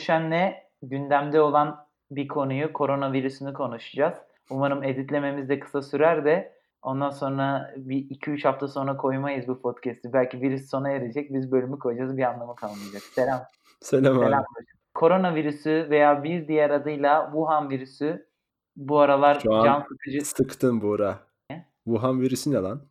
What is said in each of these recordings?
Ruşen'le gündemde olan bir konuyu, koronavirüsünü konuşacağız. Umarım editlememiz de kısa sürer de ondan sonra bir 2-3 hafta sonra koymayız bu podcast'i. Belki virüs sona erecek, biz bölümü koyacağız, bir anlamı kalmayacak. Selam. Selam abi. Selam. Koronavirüsü veya bir diğer adıyla Wuhan virüsü bu aralar Şu an can sıkıcı. sıktın Buğra. Ne? Wuhan virüsü ne lan?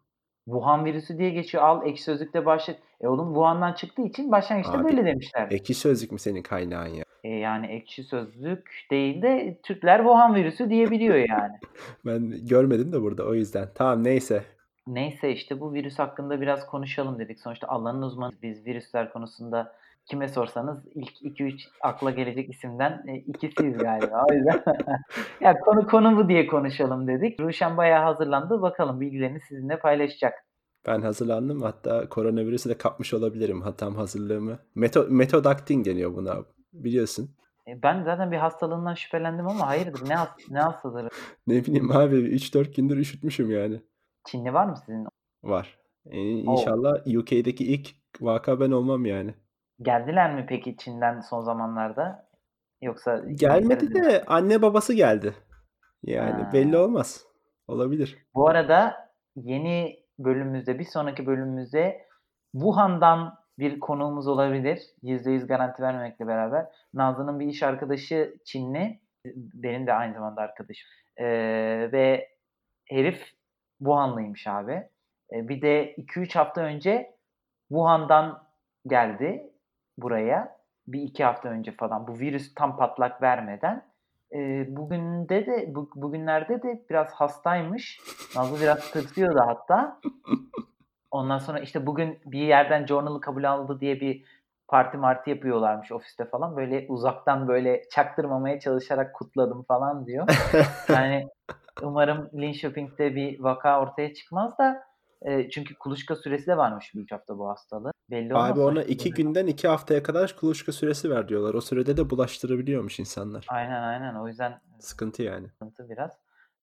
Wuhan virüsü diye geçiyor. Al ekşi sözlükte başlık. E oğlum Wuhan'dan çıktığı için başlangıçta Abi böyle demişler. ekşi sözlük mü senin kaynağın ya? E, yani ekşi sözlük değil de Türkler Wuhan virüsü diyebiliyor yani. Ben görmedim de burada o yüzden. Tamam neyse. Neyse işte bu virüs hakkında biraz konuşalım dedik. Sonuçta alanın uzmanı biz virüsler konusunda kime sorsanız ilk 2-3 akla gelecek isimden e, ikisiyiz galiba. O yüzden ya konu konu bu diye konuşalım dedik. Ruşen bayağı hazırlandı. Bakalım bilgilerini sizinle paylaşacak. Ben hazırlandım. Hatta koronavirüsü de kapmış olabilirim. Hatam hazırlığımı. Meto metodaktin deniyor buna. Biliyorsun. E, ben zaten bir hastalığından şüphelendim ama hayırdır ne has ne hastalığı? Ne bileyim abi 3-4 gündür üşütmüşüm yani. Çinli var mı sizin? Var. E, Oo. inşallah UK'deki ilk vaka ben olmam yani. Geldiler mi peki Çin'den son zamanlarda? Yoksa Gelmedi İngiltere'de mi? de anne babası geldi. Yani belli Ha. olmaz. Olabilir. Bu arada yeni bölümümüzde, bir sonraki bölümümüzde Wuhan'dan bir konuğumuz olabilir. %100 garanti vermemekle beraber. Nazlı'nın bir iş arkadaşı Çinli. Benim de aynı zamanda arkadaşım. Ee, ve herif Wuhanlıymış abi. Ee, bir de 2-3 hafta önce Wuhan'dan geldi buraya. Bir iki hafta önce falan bu virüs tam patlak vermeden. Ee, bugün de de bu, bugünlerde de biraz hastaymış. Nazlı biraz tırsıyordu hatta. Ondan sonra işte bugün bir yerden journal'ı kabul aldı diye bir parti marti yapıyorlarmış ofiste falan. Böyle uzaktan böyle çaktırmamaya çalışarak kutladım falan diyor. Yani umarım Linköping'de bir vaka ortaya çıkmaz da e, çünkü kuluçka süresi de varmış bir üç hafta bu hastalığın. Belli Abi ona iki günden iki haftaya kadar kuluçka süresi ver diyorlar. O sürede de bulaştırabiliyormuş insanlar. Aynen aynen o yüzden Sıkıntı yani. sıkıntı biraz.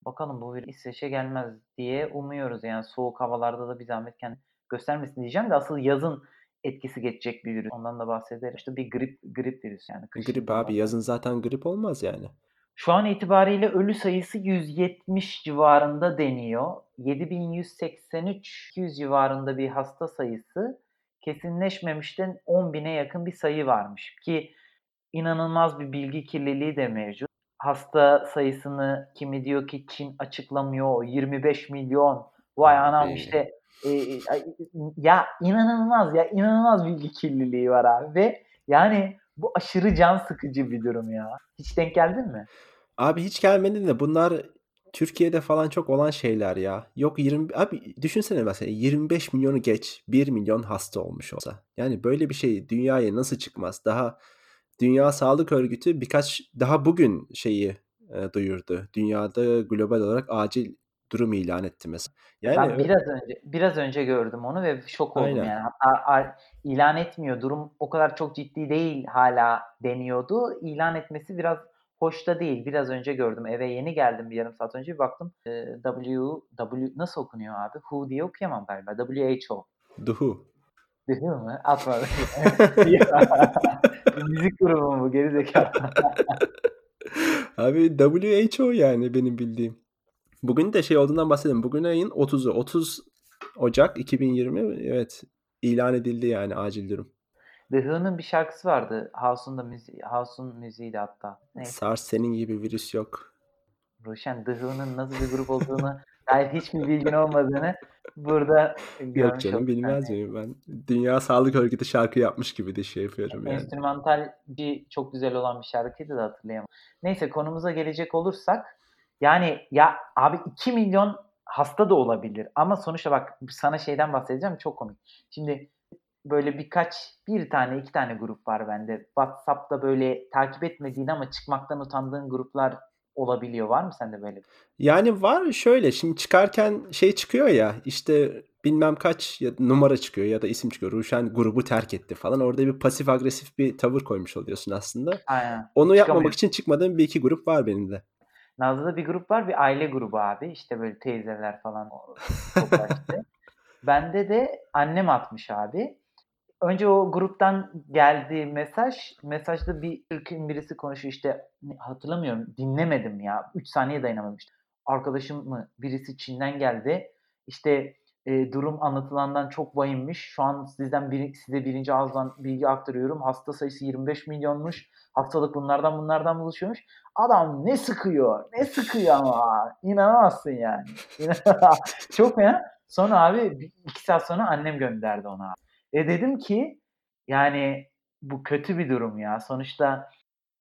Bakalım bu virüs İsveç'e gelmez diye umuyoruz. Yani soğuk havalarda da bir zahmet kendini göstermesin diyeceğim de asıl yazın etkisi geçecek bir virüs. Ondan da bahsederiz. İşte bir grip grip virüs yani kışın Grip abi olmaz. yazın zaten grip olmaz yani. Şu an itibariyle ölü sayısı 170 civarında deniyor. 7183 200 civarında bir hasta sayısı kesinleşmemişten 10 bine yakın bir sayı varmış ki inanılmaz bir bilgi kirliliği de mevcut. Hasta sayısını kimi diyor ki Çin açıklamıyor 25 milyon vay anam işte e, e, ya inanılmaz ya inanılmaz bilgi kirliliği var abi ve yani bu aşırı can sıkıcı bir durum ya. Hiç denk geldin mi? Abi hiç gelmedi de bunlar Türkiye'de falan çok olan şeyler ya. Yok 20 abi düşünsene mesela 25 milyonu geç 1 milyon hasta olmuş olsa. Yani böyle bir şey dünyaya nasıl çıkmaz? Daha Dünya Sağlık Örgütü birkaç daha bugün şeyi e, duyurdu. Dünyada global olarak acil durum ilan etti mesela. Yani Ben biraz önce biraz önce gördüm onu ve şok oldum aynen. yani. Hatta ilan etmiyor. Durum o kadar çok ciddi değil hala deniyordu. İlan etmesi biraz hoş da değil. Biraz önce gördüm. Eve yeni geldim bir yarım saat önce bir baktım. Ee, W W nasıl okunuyor abi? Who diye okuyamam galiba. WHO. The Who. Değil mi? Müzik grubu mu bu gerizekalı? Abi WHO yani benim bildiğim. Bugün de şey olduğundan bahsedelim. Bugün ayın 30'u. 30 Ocak 2020 evet ilan edildi yani acil durum. The Who'nun bir şarkısı vardı. House'un da müziği, House'un müziğiydi hatta. Neyse. SARS senin gibi virüs yok. Ruşen The Who'nun nasıl bir grup olduğunu dair hiçbir bilgin olmadığını burada Yok canım bilmez yani. miyim ben? Dünya Sağlık Örgütü şarkı yapmış gibi de şey yapıyorum yani. Enstrümantal bir çok güzel olan bir şarkıydı da hatırlayamam. Neyse konumuza gelecek olursak yani ya abi 2 milyon hasta da olabilir ama sonuçta bak sana şeyden bahsedeceğim çok komik. Şimdi böyle birkaç bir tane iki tane grup var bende. WhatsApp'ta böyle takip etmediğin ama çıkmaktan utandığın gruplar olabiliyor. Var mı sende böyle? Yani var şöyle şimdi çıkarken şey çıkıyor ya işte bilmem kaç ya numara çıkıyor ya da isim çıkıyor. Ruşen grubu terk etti falan. Orada bir pasif agresif bir tavır koymuş oluyorsun aslında. Aynen. Onu yapmamak için çıkmadığım bir iki grup var benim de. Nazlı'da bir grup var. Bir aile grubu abi. İşte böyle teyzeler falan işte. Bende de annem atmış abi. Önce o gruptan geldi mesaj. Mesajda bir Türk'ün birisi konuşuyor işte hatırlamıyorum dinlemedim ya. 3 saniye dayanamadım. Arkadaşım mı birisi Çin'den geldi. İşte e, durum anlatılandan çok vahimmiş. Şu an sizden bir, size birinci ağızdan bilgi aktarıyorum. Hasta sayısı 25 milyonmuş. Hastalık bunlardan bunlardan buluşuyormuş. Adam ne sıkıyor, ne sıkıyor ama. İnanamazsın yani. çok ya. Sonra abi iki saat sonra annem gönderdi ona. E dedim ki yani bu kötü bir durum ya. Sonuçta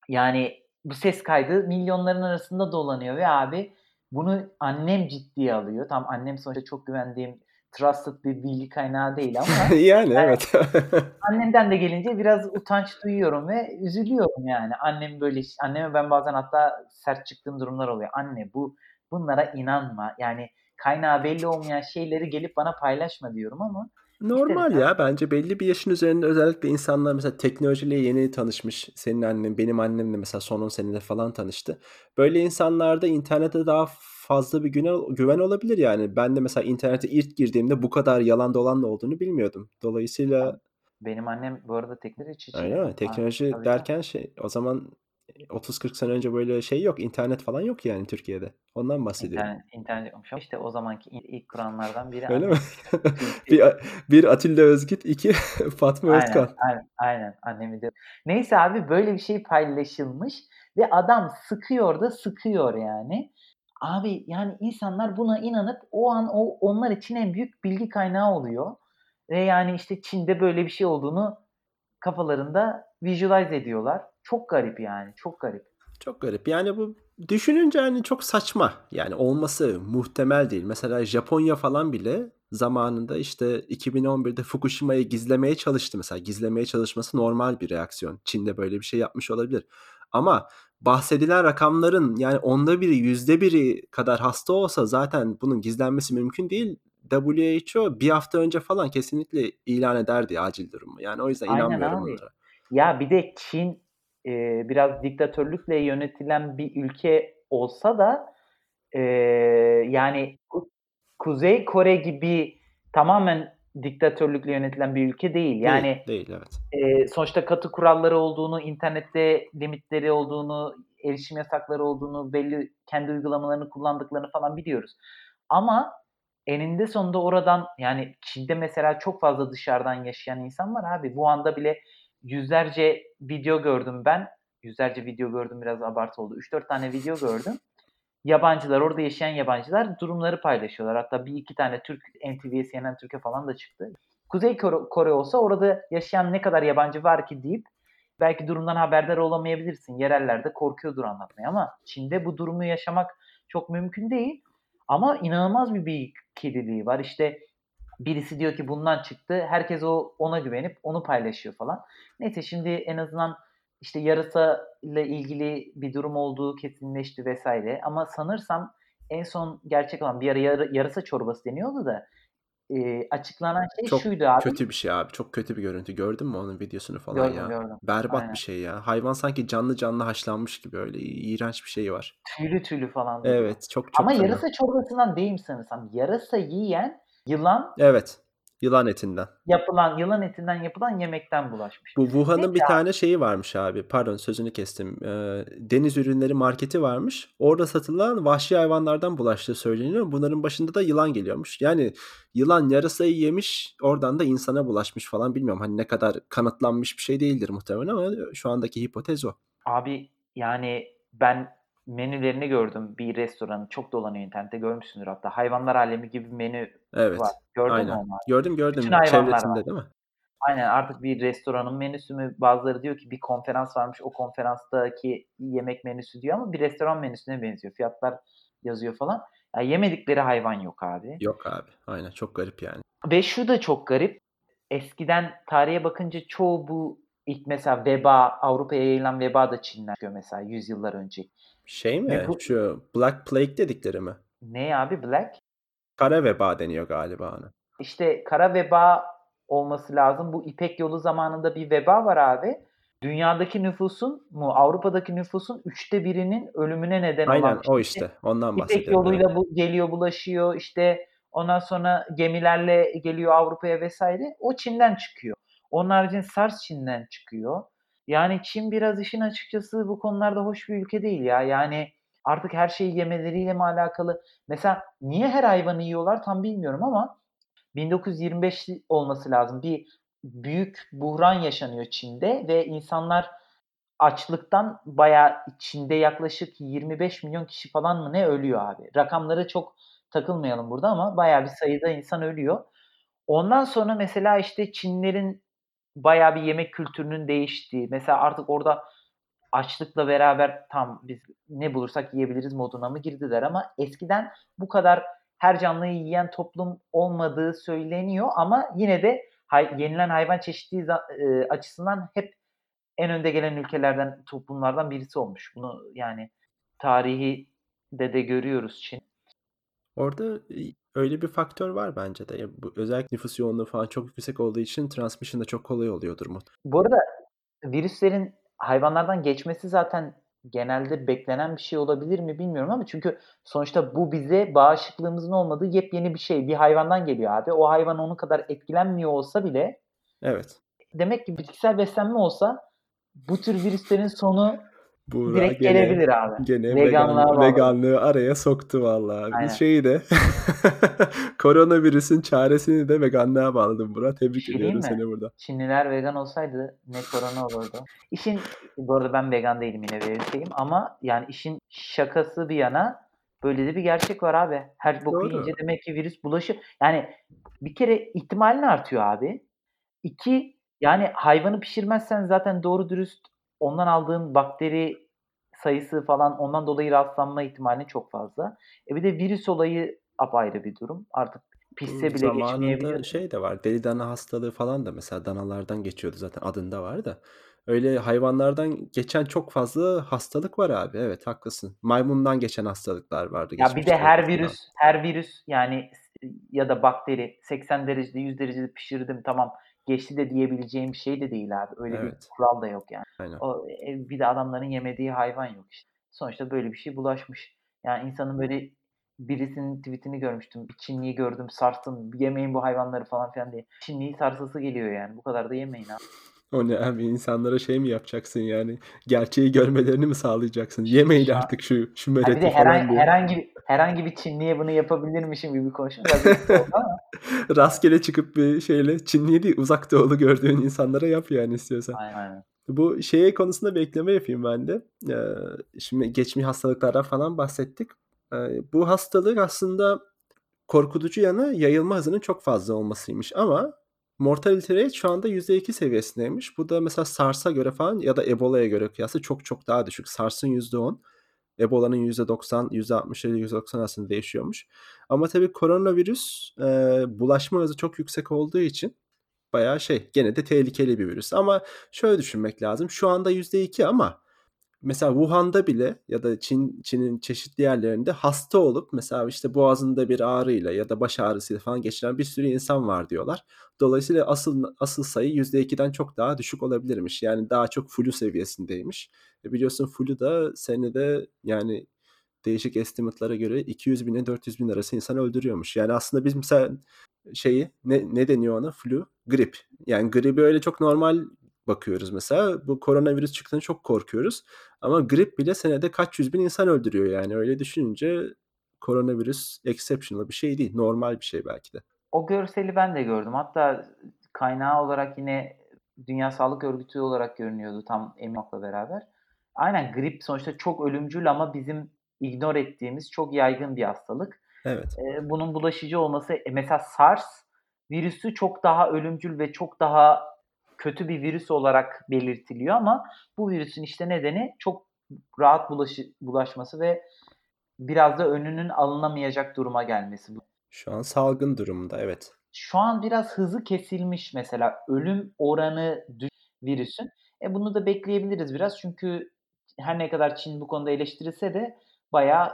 yani bu ses kaydı milyonların arasında dolanıyor ve abi bunu annem ciddiye alıyor. Tam annem sonuçta çok güvendiğim trusted bir bilgi kaynağı değil ama yani, yani evet. annemden de gelince biraz utanç duyuyorum ve üzülüyorum yani. Annem böyle anneme ben bazen hatta sert çıktığım durumlar oluyor. Anne bu bunlara inanma. Yani kaynağı belli olmayan şeyleri gelip bana paylaşma diyorum ama Normal ya bence belli bir yaşın üzerinde özellikle insanlar mesela teknolojiyle yeni tanışmış. Senin annen, benim annem de mesela son 10 senede falan tanıştı. Böyle insanlarda internete daha fazla bir güven, güven olabilir yani. Ben de mesela internete ilk girdiğimde bu kadar yalan dolan da olduğunu bilmiyordum. Dolayısıyla benim annem bu arada teknoloji. Öyle mi? Teknoloji Tabii derken şey o zaman 30-40 sene önce böyle şey yok. internet falan yok yani Türkiye'de. Ondan bahsediyorum. İnternet, internet yokmuş ama işte o zamanki ilk kuranlardan biri Öyle mi? bir, bir Atilla Özgit, iki Fatma Aynen, Özkan. aynen, aynen. Annemi de. Neyse abi böyle bir şey paylaşılmış ve adam sıkıyor da sıkıyor yani. Abi yani insanlar buna inanıp o an o onlar için en büyük bilgi kaynağı oluyor. Ve yani işte Çin'de böyle bir şey olduğunu kafalarında visualize ediyorlar. Çok garip yani, çok garip. Çok garip. Yani bu düşününce hani çok saçma. Yani olması muhtemel değil. Mesela Japonya falan bile zamanında işte 2011'de Fukushima'yı gizlemeye çalıştı mesela. Gizlemeye çalışması normal bir reaksiyon. Çin'de böyle bir şey yapmış olabilir. Ama bahsedilen rakamların yani onda biri, yüzde biri kadar hasta olsa zaten bunun gizlenmesi mümkün değil. WHO bir hafta önce falan kesinlikle ilan ederdi acil durumu. Yani o yüzden Aynen inanmıyorum abi. onlara. Ya bir de Çin e, biraz diktatörlükle yönetilen bir ülke olsa da e, yani Ku- Kuzey Kore gibi tamamen diktatörlükle yönetilen bir ülke değil. Yani Değil, değil evet. e, sonuçta katı kuralları olduğunu, internette limitleri olduğunu, erişim yasakları olduğunu, belli kendi uygulamalarını kullandıklarını falan biliyoruz. Ama eninde sonunda oradan yani Çin'de mesela çok fazla dışarıdan yaşayan insan var abi. Bu anda bile yüzlerce video gördüm ben. Yüzlerce video gördüm biraz abartı oldu. 3-4 tane video gördüm. Yabancılar, orada yaşayan yabancılar durumları paylaşıyorlar. Hatta bir iki tane Türk NTV'ye, CNN Türkiye falan da çıktı. Kuzey Kore, Kore olsa orada yaşayan ne kadar yabancı var ki deyip belki durumdan haberdar olamayabilirsin. Yerellerde korkuyordur anlatmaya ama Çin'de bu durumu yaşamak çok mümkün değil. Ama inanılmaz bir bilgi kirliliği var. İşte birisi diyor ki bundan çıktı. Herkes o ona güvenip onu paylaşıyor falan. Neyse şimdi en azından işte yarasa ile ilgili bir durum olduğu kesinleşti vesaire. Ama sanırsam en son gerçek olan bir ara yar- yarasa çorbası deniyordu da e, açıklanan şey Çok şuydu abi. kötü bir şey abi. Çok kötü bir görüntü. Gördün mü onun videosunu falan Gördüm ya? gördüm. Berbat Aynen. bir şey ya. Hayvan sanki canlı canlı haşlanmış gibi öyle. İğrenç bir şey var. Tüylü tüylü falan. Evet, çok çok Ama fena. yarasa çorbasından değil sanırsam. Yarasa yiyen yılan Evet. Yılan etinden. yapılan yılan etinden yapılan yemekten bulaşmış. Bu Wuhan'ın Neyse bir abi. tane şeyi varmış abi. Pardon sözünü kestim. Ee, deniz ürünleri marketi varmış. Orada satılan vahşi hayvanlardan bulaştığı söyleniyor. Bunların başında da yılan geliyormuş. Yani yılan yarasayı yemiş, oradan da insana bulaşmış falan bilmiyorum. Hani ne kadar kanıtlanmış bir şey değildir muhtemelen ama şu andaki hipotez o. Abi yani ben menülerini gördüm bir restoranın. Çok dolanıyor internette görmüşsündür hatta. Hayvanlar alemi gibi menü Evet. var. Gördün mü Aynen. onu abi? Gördüm gördüm. Bütün hayvanlar var. Çevresinde değil mi? Aynen artık bir restoranın menüsü mü? Bazıları diyor ki bir konferans varmış. O konferanstaki yemek menüsü diyor ama bir restoran menüsüne benziyor. Fiyatlar yazıyor falan. Ya yemedikleri hayvan yok abi. Yok abi. Aynen çok garip yani. Ve şu da çok garip. Eskiden tarihe bakınca çoğu bu ilk mesela veba, Avrupa'ya yayılan veba da Çin'den çıkıyor mesela 100 yıllar önce. Şey mi? Bu Şu Black Plague dedikleri mi? ne abi Black? Kara veba deniyor galiba ona. İşte kara veba olması lazım. Bu İpek Yolu zamanında bir veba var abi. Dünyadaki nüfusun mu Avrupa'daki nüfusun üçte birinin ölümüne neden olan Aynen o şey. işte. Ondan İpek bahsediyorum. Evet. yoluyla bu geliyor bulaşıyor işte ondan sonra gemilerle geliyor Avrupa'ya vesaire. O Çin'den çıkıyor. Onun haricinde SARS Çin'den çıkıyor. Yani Çin biraz işin açıkçası bu konularda hoş bir ülke değil ya. Yani artık her şeyi yemeleriyle mi alakalı? Mesela niye her hayvanı yiyorlar tam bilmiyorum ama 1925 olması lazım. Bir büyük buhran yaşanıyor Çin'de ve insanlar açlıktan bayağı Çin'de yaklaşık 25 milyon kişi falan mı ne ölüyor abi. Rakamlara çok takılmayalım burada ama bayağı bir sayıda insan ölüyor. Ondan sonra mesela, işte, Çinlilerin bayağı bir yemek kültürünün değiştiği, mesela artık orada açlıkla beraber "Tamam, biz ne bulursak yiyebiliriz." moduna mı girdiler ama eskiden bu kadar her canlıyı yiyen toplum olmadığı söyleniyor ama yine de hay yenilen hayvan çeşitliliği za eee, açısından hep en önde gelen ülkelerden, toplumlardan birisi olmuş. Bunu yani tarihi de de görüyoruz Çin. Orada, iii, öyle bir faktör var bence de. Bu özellikle nüfus yoğunluğu falan çok yüksek olduğu için transmission da çok kolay oluyordur mu Bu arada virüslerin hayvanlardan geçmesi zaten genelde beklenen bir şey olabilir mi bilmiyorum ama çünkü sonuçta bu bize bağışıklığımızın olmadığı yepyeni bir şey. Bir hayvandan geliyor abi. O hayvan onun kadar etkilenmiyor olsa bile Evet. demek ki bitkisel beslenme olsa bu tür virüslerin sonu Buğra direkt gene gelebilir abi. gene Veganlığa vegan bağladı. veganlığı araya soktu vallahi. Bir Aynen. şeyi de koronavirüsün çaresini de veganlığa bağladın Burak. Bir Tebrik şey ediyorum seni burada. Çinliler vegan olsaydı ne korona olurdu. İşin bu arada ben vegan değilim yine belirteyim ama yani işin şakası bir yana böyle de bir gerçek var abi. Her boku Doğru. yiyince demek ki virüs bulaşır. Yani bir kere ihtimalin artıyor abi. 2 yani hayvanı pişirmezsen zaten doğru dürüst ondan aldığın bakteri sayısı falan ondan dolayı rahatsızlanma ihtimalin çok fazla. E, bir de virüs olayı apayrı bir durum. Artık pişse Bu bile zamanında geçmeyebiliyor. şey de var, deli dana hastalığı falan da mesela danalardan geçiyordu zaten adında var da. Öyle hayvanlardan geçen çok fazla hastalık var abi. Evet, haklısın. Maymundan geçen hastalıklar vardı Ya bir de her virüs her virüs yani ya da bakteri 80 derecede 100 derecede pişirdim tamam geçti de diyebileceğim bir şey de değil abi. Öyle bir Evet. kural da yok yani. Aynen. O eee, bir de adamların yemediği hayvan yok işte. Sonuçta böyle bir şey bulaşmış. Yani insanın böyle birisinin tweet'ini görmüştüm. Bir Çinliyi gördüm sarsın, yemeyin bu hayvanları falan filan diye. Çinliyi sarsası geliyor yani. Bu kadar da yemeyin abi. O ne abi? İnsanlara şey mi yapacaksın yani? Gerçeği görmelerini mi sağlayacaksın? Yemeyin artık şu şu mereti falan herhangi diye. herhangi herhangi bir Çinliye bunu yapabilirmişim gibi ama. Rastgele çıkıp bir şeyle Çinli değil, Uzak Doğulu gördüğün insanlara yap yani istiyorsan. Aynen. Bu şeye konusunda bir ekleme yapayım ben de. Eee, şimdi geçmiş hastalıklardan falan bahsettik. Eee, bu hastalık aslında korkutucu yanı yayılma hızının çok fazla olmasıymış ama mortality rate şu anda %2 seviyesindeymiş. Bu da mesela SARS'a göre falan ya da Ebola'ya göre kıyasla çok çok daha düşük. SARS'ın %10, Ebola'nın %90, %60 ile %90 arasında değişiyormuş. Ama tabii koronavirüs, eee, bulaşma hızı çok yüksek olduğu için bayağı şey, gene de tehlikeli bir virüs ama şöyle düşünmek lazım. Şu anda %2 ama mesela Wuhan'da bile ya da Çin Çin'in çeşitli yerlerinde hasta olup mesela, işte, boğazında bir ağrıyla ya da baş ağrısıyla falan geçiren bir sürü insan var diyorlar. Dolayısıyla asıl asıl sayı %2'den çok daha düşük olabilirmiş. Yani daha çok flu seviyesindeymiş. E, biliyorsun flu da senede yani değişik estimate'lara göre 200.000'e 400.000 arası insan öldürüyormuş. Yani aslında biz mesela şeyi ne ne deniyor ona? Flu, grip. Yani gribi öyle çok normal bakıyoruz mesela. Bu koronavirüs çıktığında çok korkuyoruz ama grip bile senede kaç yüz bin insan öldürüyor yani. Öyle düşününce koronavirüs exceptional bir şey değil. Normal bir şey belki de. O görseli ben de gördüm. Hatta kaynağı olarak yine Dünya Sağlık Örgütü olarak görünüyordu tam olmakla beraber. Aynen grip sonuçta çok ölümcül ama bizim ignore ettiğimiz çok yaygın bir hastalık. Evet. Eee, bunun bulaşıcı olması e, mesela SARS virüsü çok daha ölümcül ve çok daha kötü bir virüs olarak belirtiliyor ama bu virüsün işte nedeni çok rahat bulaşı bulaşması ve biraz da önünün alınamayacak duruma gelmesi. Şu an salgın durumunda, evet. Şu an biraz hızı kesilmiş mesela ölüm oranı virüsün. E, bunu da bekleyebiliriz biraz çünkü her ne kadar Çin bu konuda eleştirilse de bayağı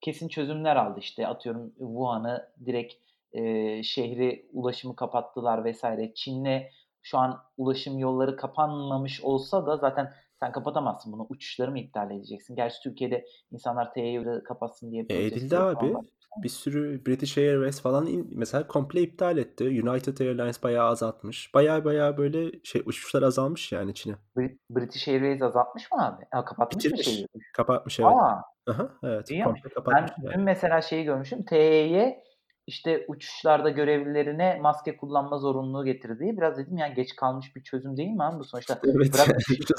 kesin çözümler aldı. İşte atıyorum Wuhan'ı direkt, eee, şehri ulaşımı kapattılar vs. Çin'le şu an ulaşım yolları kapanmamış olsa da zaten sen kapatamazsın bunu. Uçuşları mı iptal edeceksin? Gerçi Türkiye'de insanlar TYT'yi kapatsın diye E, edildi abi. başlamışlar. bir sürü British Airways falan in mesela komple iptal etti. United Airlines bayağı azaltmış. Bayağı bayağı böyle şey uçuşlar azalmış yani Çin'e. Brit British Airways azaltmış mı abi? Ha, kapatmış mı Bitirmiş. şeyi? Kapatmış evet. A! Hı hı. Evet. Komple Ben kapatmış dün yani. mesela şeyi görmüşüm. TYY işte uçuşlarda görevlilerine maske kullanma zorunluluğu getirdiği. Biraz dedim ya geç kalmış bir çözüm değil mi abi bu sonuçta? Evet Bırak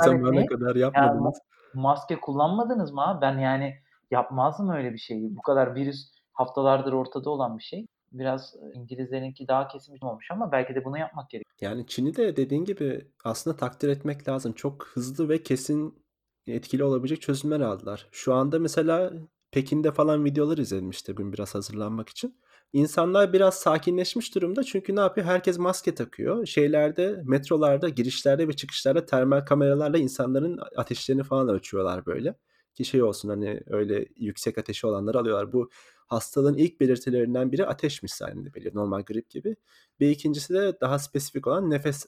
yani zamana kadar Ya ma yapmadınız. maske kullanmadınız mı abi? Ben yani yapmazdım öyle bir şeyi. Bu kadar virüs haftalardır ortada olan bir şey. Biraz, eee, İngilizlerinki daha kesin olmuş ama belki de bunu yapmak gerek. Yani Çin'i de dediğin gibi aslında takdir etmek lazım. Çok hızlı ve kesin etkili olabilecek çözümler aldılar. Şu anda mesela Pekin'de falan videolar izledim işte bugün biraz hazırlanmak için. İnsanlar biraz sakinleşmiş durumda çünkü ne yapıyor? Herkes maske takıyor. Şeylerde, metrolarda, girişlerde ve çıkışlarda termal kameralarla insanların ateşlerini falan ölçüyorlar böyle. Ki şey olsun hani öyle yüksek ateşi olanları alıyorlar. Bu hastalığın ilk belirtilerinden biri ateşmiş zannediliyor. Normal grip gibi. Bir ikincisi de daha spesifik olan nefes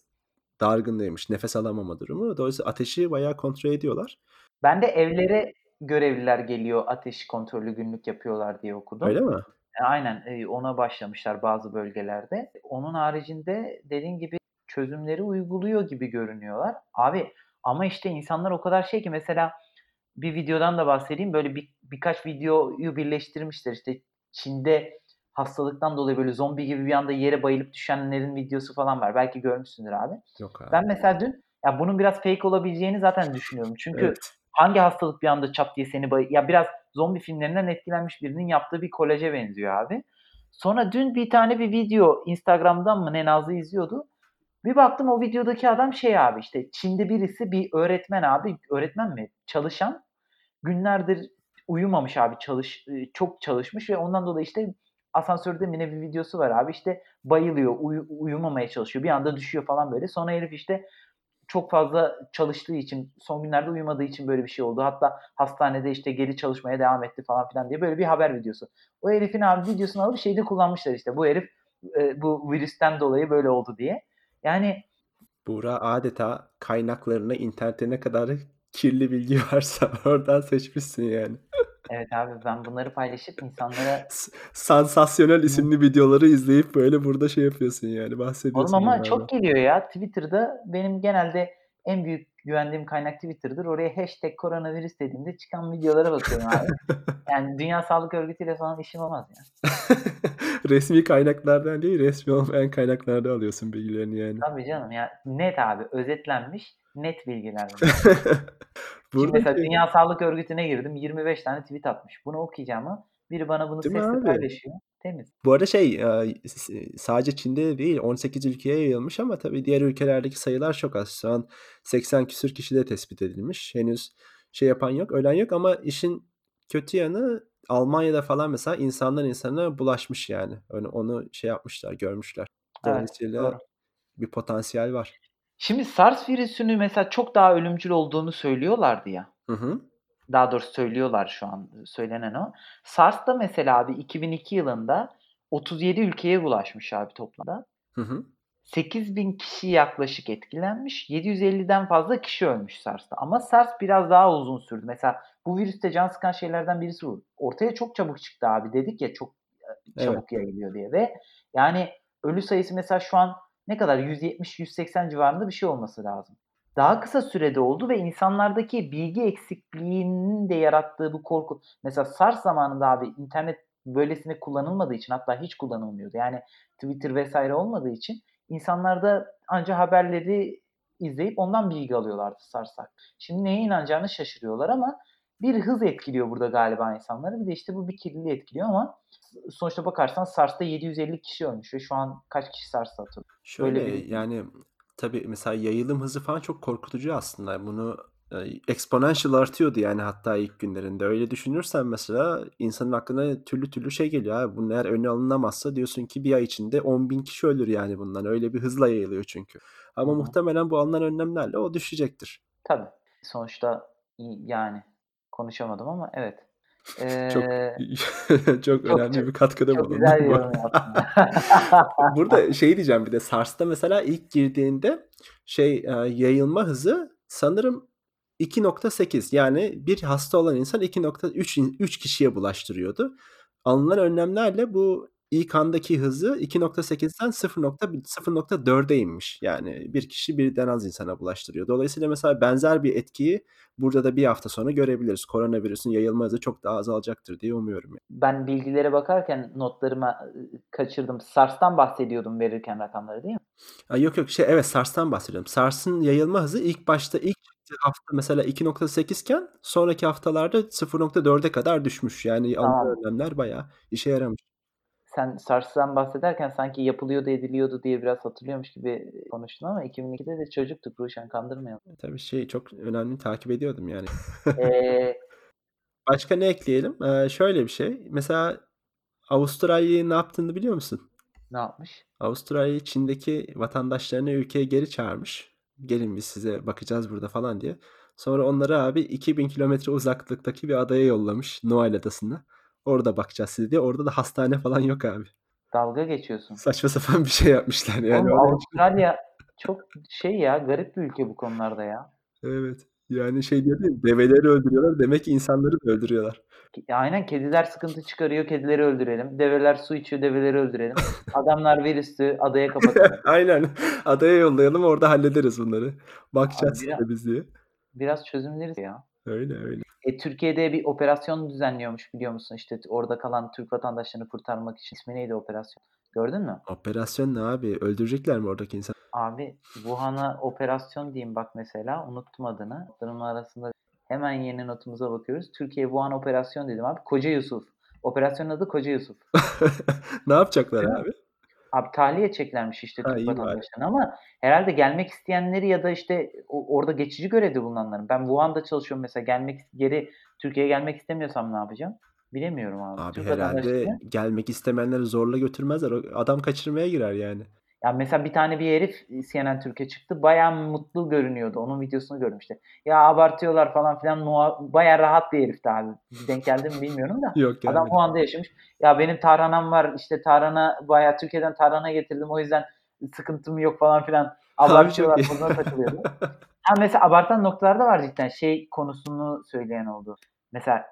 dargınlığıymış. Nefes alamama durumu. Dolayısıyla ateşi bayağı kontrol ediyorlar. Ben de evlere görevliler geliyor, ateş kontrolü günlük yapıyorlar diye okudum. Öyle mi? E, aynen, ona başlamışlar bazı bölgelerde. Onun haricinde dediğin gibi çözümleri uyguluyor gibi görünüyorlar. Abi ama işte insanlar o kadar şey ki mesela bir videodan da bahsedeyim. Böyle bir birkaç videoyu birleştirmişler. İşte Çin'de hastalıktan dolayı böyle zombi gibi bir anda yere bayılıp düşenlerin videosu falan var. Belki görmüşsündür abi. Yok abi. Ben mesela dün ya bunun biraz fake olabileceğini zaten düşünüyorum. Çünkü Evet. hangi hastalık bir anda çat diye seni bay ya biraz zombi filmlerinden etkilenmiş birinin yaptığı bir kolaje benziyor abi. Sonra dün bir tane bir video Instagram'dan mı ne Nazlı izliyordu. Bir baktım o videodaki adam şey abi işte Çin'de birisi bir öğretmen abi, öğretmen mi? Çalışan günlerdir uyumamış abi çalış eee, çok çalışmış ve ondan dolayı işte asansörde mi ne bir videosu var abi işte bayılıyor, uyu uyumamaya çalışıyor. Bir anda düşüyor falan böyle. Sonra herif işte çok fazla çalıştığı için, son günlerde uyumadığı için böyle bir şey oldu. Hatta hastanede işte geri çalışmaya devam etti falan filan diye böyle bir haber videosu. O herifin abi videosunu alıp şeyde kullanmışlar işte. Bu herif eee, bu virüsten dolayı böyle oldu diye. Yani Buğra adeta kaynaklarına, internette ne kadar kirli bilgi varsa oradan seçmişsin yani. Evet abi ben bunları paylaşıp insanlara S Sansasyonel isimli videoları izleyip böyle burada şey yapıyorsun yani Oğlum bahsediyorsun ama bunlardan. çok geliyor ya. Twitter'da benim genelde en büyük güvendiğim kaynak Twitter'dır. Oraya hashtag koronavirüs dediğimde çıkan videolara bakıyorum abi. Yani Dünya Sağlık Örgütü'yle falan işim olmaz ya. Resmî kaynaklardan değil, resmî olmayan kaynaklardan alıyorsun bilgilerini yani. Tabii canım ya. Net abi, özetlenmiş net bilgiler. Şimdi mesela Dünya Sağlık Örgütü'ne girdim. 25 tane tweet atmış. Bunu okuyacağıma biri bana bunu Değil sesli paylaşıyor. Temiz. Bu arada şey, sadece Çin'de değil 18 ülkeye yayılmış ama tabii diğer ülkelerdeki sayılar çok az. Şu an 80 küsur kişi de tespit edilmiş. Henüz şey yapan yok, ölen yok ama işin kötü yanı Almanya'da falan mesela insandan insana bulaşmış yani. Onu şey yapmışlar, görmüşler. Evet, Dolayısıyla doğru. bir potansiyel var. Şimdi SARS virüsünü mesela çok daha ölümcül olduğunu söylüyorlardı ya. Hı hı. Daha doğrusu söylüyorlar şu an, söylenen o. SARS da mesela abi 2002 yılında 37 ülkeye bulaşmış abi toplamda. Hı hı. 8000 kişi yaklaşık etkilenmiş. 750'den fazla kişi ölmüş SARS'ta. Ama SARS biraz daha uzun sürdü. Mesela bu virüste can sıkan şeylerden birisi bu. Ortaya çok çabuk çıktı abi. Dedik ya çok Evet. çabuk yayılıyor diye ve yani ölü sayısı mesela şu an ne kadar 170-180 civarında bir şey olması lazım. Daha kısa sürede oldu ve insanlardaki bilgi eksikliğinin de yarattığı bu korku. Mesela SARS zamanında abi internet böylesine kullanılmadığı için hatta hiç kullanılmıyordu. Yani Twitter vs. olmadığı için insanlar da anca haberleri izleyip ondan bilgi alıyorlardı SARS hakkında. Şimdi neye inanacağını şaşırıyorlar ama bir hız etkiliyor burada galiba insanları. Bir de işte bu bir kirliliği etkiliyor ama sonuçta bakarsan SARS'ta 750 kişi ölmüş ve şu an kaç kişi SARS'ta atılıyor? Şöyle Böyle bir yani tabii mesela yayılım hızı falan çok korkutucu aslında. Bunu eee, exponential artıyordu yani hatta ilk günlerinde. Öyle düşünürsen mesela insanın aklına türlü türlü şey geliyor abi. Eğer önü alınamazsa diyorsun ki bir ay içinde 10.000 kişi ölür yani bundan. Öyle bir hızla yayılıyor çünkü. Ama hı. muhtemelen bu alınan önlemlerle o düşecektir. Tabii. Sonuçta yani konuşamadım ama evet. Çok Eee çok çok önemli çok bir katkıda çok bulundun güzel yorum. Burada şey diyeceğim bir de SARS'ta mesela ilk girdiğinde şey, yayılma hızı sanırım 2.8 yani bir hasta olan insan 2.3 in 3 kişiye bulaştırıyordu. Alınan önlemlerle bu ilk andaki hızı 2.8'den 0.0.4'e inmiş. Yani bir kişi birden az insana bulaştırıyor. Dolayısıyla mesela benzer bir etkiyi burada da 1 hafta sonra görebiliriz. Koronavirüsün yayılma hızı çok daha azalacaktır diye umuyorum ya. Ben bilgilere bakarken notlarıma, kaçırdım. SARS'tan bahsediyordun verirken rakamları, değil mi? A, yok, yok, şey, evet, SARS'tan bahsediyorum. SARS'ın yayılma hızı ilk başta ilk hafta mesela 2.8 iken sonraki haftalarda 0.4'e kadar düşmüş. Yani alınan Tamam. önlemler bayağı işe yaramış. Sen SARS'tan bahsederken sanki yapılıyordu, ediliyordu diye biraz hatırlıyormuş gibi konuştun ama 2002'de de çocuktuk Ruşen, kandırmayalım. E, tabii şey çok önemli, takip ediyordum yani. Başka ne ekleyelim? Eee, şöyle bir şey, mesela Avustralya'yı ne yaptığını biliyor musun? Ne yapmış? Avustralya Çin'deki vatandaşlarını ülkeye geri çağırmış. "Gelin biz size bakacağız burada." falan diye. Sonra onları abi 2000 kilometre uzaklıktaki bir adaya yollamış, Noel Adası'na. "Orada bakacağız size." diye. Orada da hastane falan yok abi. Dalga geçiyorsun. Saçma sapan bir şey yapmışlar yani Oğlum Avustralya çok şey ya, garip bir ülke bu konularda ya. Evet, yani şey diyordu ya, "Develeri öldürüyorlar, demek ki insanları da öldürüyorlar." Aynen kediler sıkıntı çıkarıyor, kedileri öldürelim. Develer su içiyor, develeri öldürelim. Adamlar virüslü, adaya kapatalım. Aynen, adaya yollayalım, orada hallederiz bunları. Bakacağız bira size biz diye. biraz çözümleriz ya. Öyle, öyle. E, Türkiye'de bir operasyon düzenliyormuş biliyor musun? İşte orada kalan Türk vatandaşlarını kurtarmak için. İsmi neydi operasyonun? Gördün mü? Operasyon ne abi? Öldürecekler mi oradaki insan Abi Wuhan'a operasyon diyeyim bak mesela, unuttum adını. Notlarımın arasında hemen yeni notumuza bakıyoruz. Türkiye Wuhan operasyon dedim abi. Koca Yusuf. Operasyonun adı Koca Yusuf. Ne yapacaklar abi? Abi tahliye edeceklermiş işte Ha, Türk vatandaşlarını ama herhâlde gelmek isteyenleri ya da işte orada geçici görevde bulunanların. Ben Wuhan'da çalışıyorum mesela gelmek geri Türkiye'ye gelmek istemiyorsam ne yapacağım? Bilemiyorum abi. Abi Türk vatandaşları gelmek istemeyenleri zorla götürmezler. Adam kaçırmaya girer yani. Ya mesela bir tane bir herif, iii, CNN Türk'e çıktı. Bayağı mutlu görünüyordu. Onun videosunu gördüm işte. "Ya abartıyorlar." falan filan. Muha bayağı rahat bir herifti abi. Denk geldi mi bilmiyorum da. Yok Adam gelmedi. Wuhan'da yaşamış. "Ya benim tarhanam var, işte tarhana bayağı Türkiye'den tarhana getirdim. O yüzden sıkıntım yok." falan filan. Abartıyorlar moduna takılıyordu. Ha, mesela abartan noktalar da var cidden. Şey konusunu söyleyen oldu. Mesela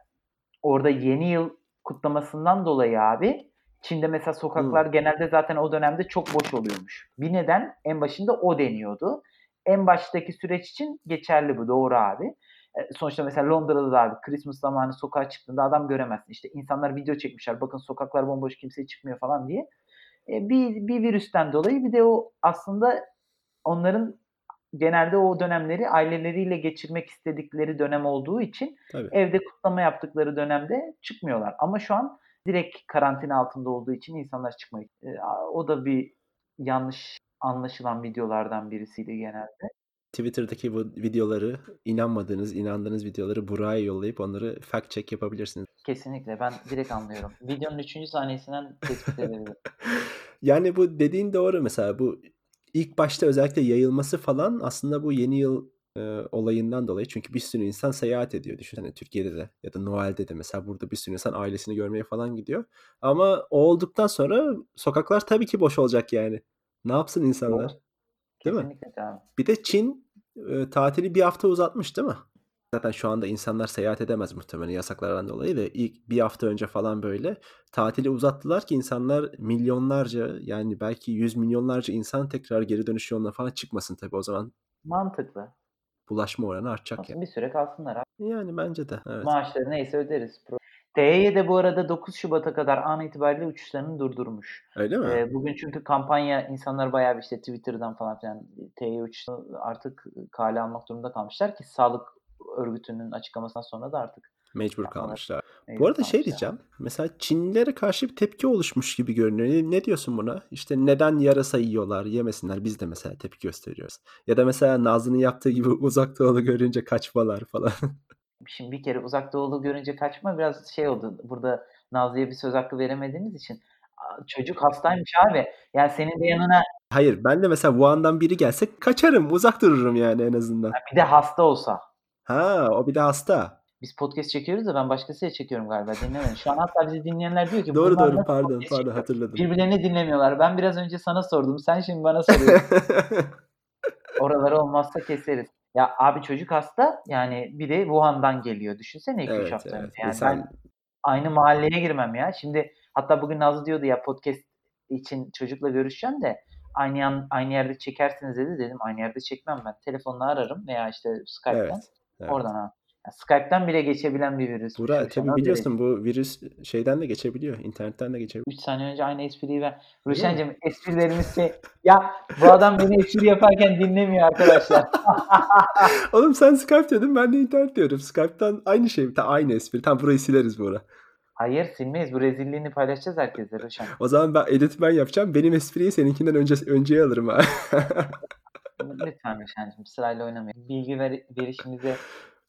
orada Yeni Yıl kutlamasından dolayı abi, Çin'de mesela sokaklar genelde zaten o dönemde çok boş oluyormuş. Bir neden en başında o deniyordu. En baştaki süreç için geçerli bu, doğru abi. Eee, sonuçta mesela Londra'da da abi Christmas zamanı sokağa çıktığında adam göremezsin. İşte insanlar video çekmişler, "Bakın sokaklar bomboş, kimse çıkmıyor." falan diye. Eee, bir bir virüsten dolayı bir de o aslında onların genelde o dönemleri aileleriyle geçirmek istedikleri dönem olduğu için Tabii. evde kutlama yaptıkları dönemde çıkmıyorlar. Ama şu an direkt karantina altında olduğu için insanlar çıkmayı aaa, o da bir yanlış anlaşılan videolardan birisiydi genelde. Twitter'daki bu videoları, inanmadığınız, inandığınız videoları Burak'a yollayıp onları fact check yapabilirsiniz. Kesinlikle, ben direkt anlıyorum. Videonun 3. saniyesinden tespit edebilirim. Yani bu dediğin doğru mesela. Bu ilk başta özellikle yayılması falan aslında bu Yeni Yıl, eee, olayından dolayı. Çünkü bir sürü insan seyahat ediyor. Düşünsene Türkiye'de de ya da Noel'de de mesela burada bir sürü insan ailesini görmeye falan gidiyor. Ama o olduktan sonra sokaklar tabii ki boş olacak yani. Ne yapsın Doğru. insanlar, değil mi? Kesinlikle abi. Bir de Çin, eee, tatili 1 hafta uzatmış, değil mi? Zaten şu anda insanlar seyahat edemez muhtemelen yasaklardan dolayı da ilk 1 hafta önce falan böyle tatili uzattılar ki insanlar milyonlarca yani belki yüz milyonlarca insan tekrar geri dönüş yoluna falan çıkmasın tabii o zaman Mantıklı. Bulaşma oranı artacak ya. Olsun bir süre kalsınlar abi. Yani bence de, evet. Maaşları neyse öderiz. TYY de bu arada 9 Şubat'a kadar an itibariyle uçuşlarını durdurmuş. Öyle mi? Eee, bugün çünkü kampanya insanlar bayağı bir işte Twitter'dan falan filan TYY uçuşunu artık kâale almak durumunda kalmışlar ki sağlık örgütünün açıklamasından sonra da artık Mecbur kalmışlar. Bu mecbur arada şey kalmışlar. diyeceğim, mesela Çinlilere karşı bir tepki oluşmuş gibi görünüyor. Ne diyorsun buna? İşte neden yarasa yiyorlar, yemesinler, biz de mesela tepki gösteriyoruz. Ya da mesela Nazlı'nın yaptığı gibi Uzak Doğulu görünce kaçmalar falan. Şimdi bir kere Uzak Doğulu görünce kaçma biraz şey oldu. Burada Nazlı'ya bir söz hakkı veremediğimiz için. Çocuk hastaymış abi. Yani senin de yanına Hayır, ben de mesela Wuhan'dan biri gelse kaçarım, uzak dururum yani en azından. Ha, bir de hasta olsa. Ha, o bir de hasta. Biz podcast çekiyoruz da ben başkasıyla çekiyorum galiba dinlemedin. Şu an hatta bizi dinleyenler diyor ki Doğru, doğru. Pardon, pardon hatırladım. Birbirlerini dinlemiyorlar. Ben biraz önce sana sordum. Sen şimdi bana soruyorsun. Oraları olmazsa keseriz. Ya abi çocuk hasta, yani bir de Wuhan'dan geliyor. Düşünsene 2-3 Evet, hafta evet. yani. Ben İnsan aynı mahalleye girmem ya. Şimdi hatta bugün Nazlı diyordu ya podcast için çocukla görüşeceğim de aynı yan, aynı yerde çekersiniz dedi. Dedim aynı yerde çekmem ben. Telefonla ararım veya işte Skype'den. Evet. evet. Oradan ha. Skype'den bile geçebilen bir virüs. Bura tabii biliyorsun bu virüs şeyden de geçebiliyor. internetten de geçebiliyor. 3 saniye önce aynı espriyi ver. Ruşen'cim esprilerimiz şey... Ya bu adam beni espri yaparken dinlemiyor arkadaşlar. Oğlum sen Skype diyordun ben de internet diyorum. Skype'tan aynı şey. Ta aynı espri. Tam burayı sileriz bu ara. Hayır silmeyiz. Bu rezilliğini paylaşacağız herkese Ruşen. O zaman ben edit ben yapacağım. Benim espriyi seninkinden önce önceye alırım ha. Lütfen Ruşen'cim sırayla oynamayın. Bilgi ver, verişimize,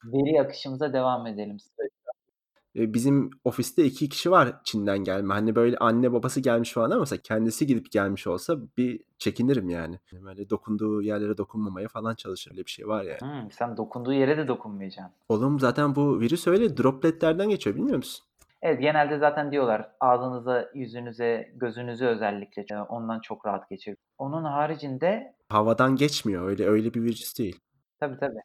veri akışımıza devam edelim. E, Bizim ofiste iki kişi var Çin'den gelme. Hani böyle anne babası gelmiş falan ama mesela kendisi gidip gelmiş olsa bir çekinirim yani. Böyle dokunduğu yerlere dokunmamaya falan çalışır. Öyle bir şey var yani. Hmm, sen dokunduğu yere de dokunmayacaksın. Oğlum zaten bu virüs öyle dropletlerden geçiyor bilmiyor musun? Evet genelde zaten diyorlar ağzınıza, yüzünüze, gözünüze özellikle e, ondan çok rahat geçiyor. Onun haricinde Havadan geçmiyor. Öyle öyle bir virüs değil. tabii tabii.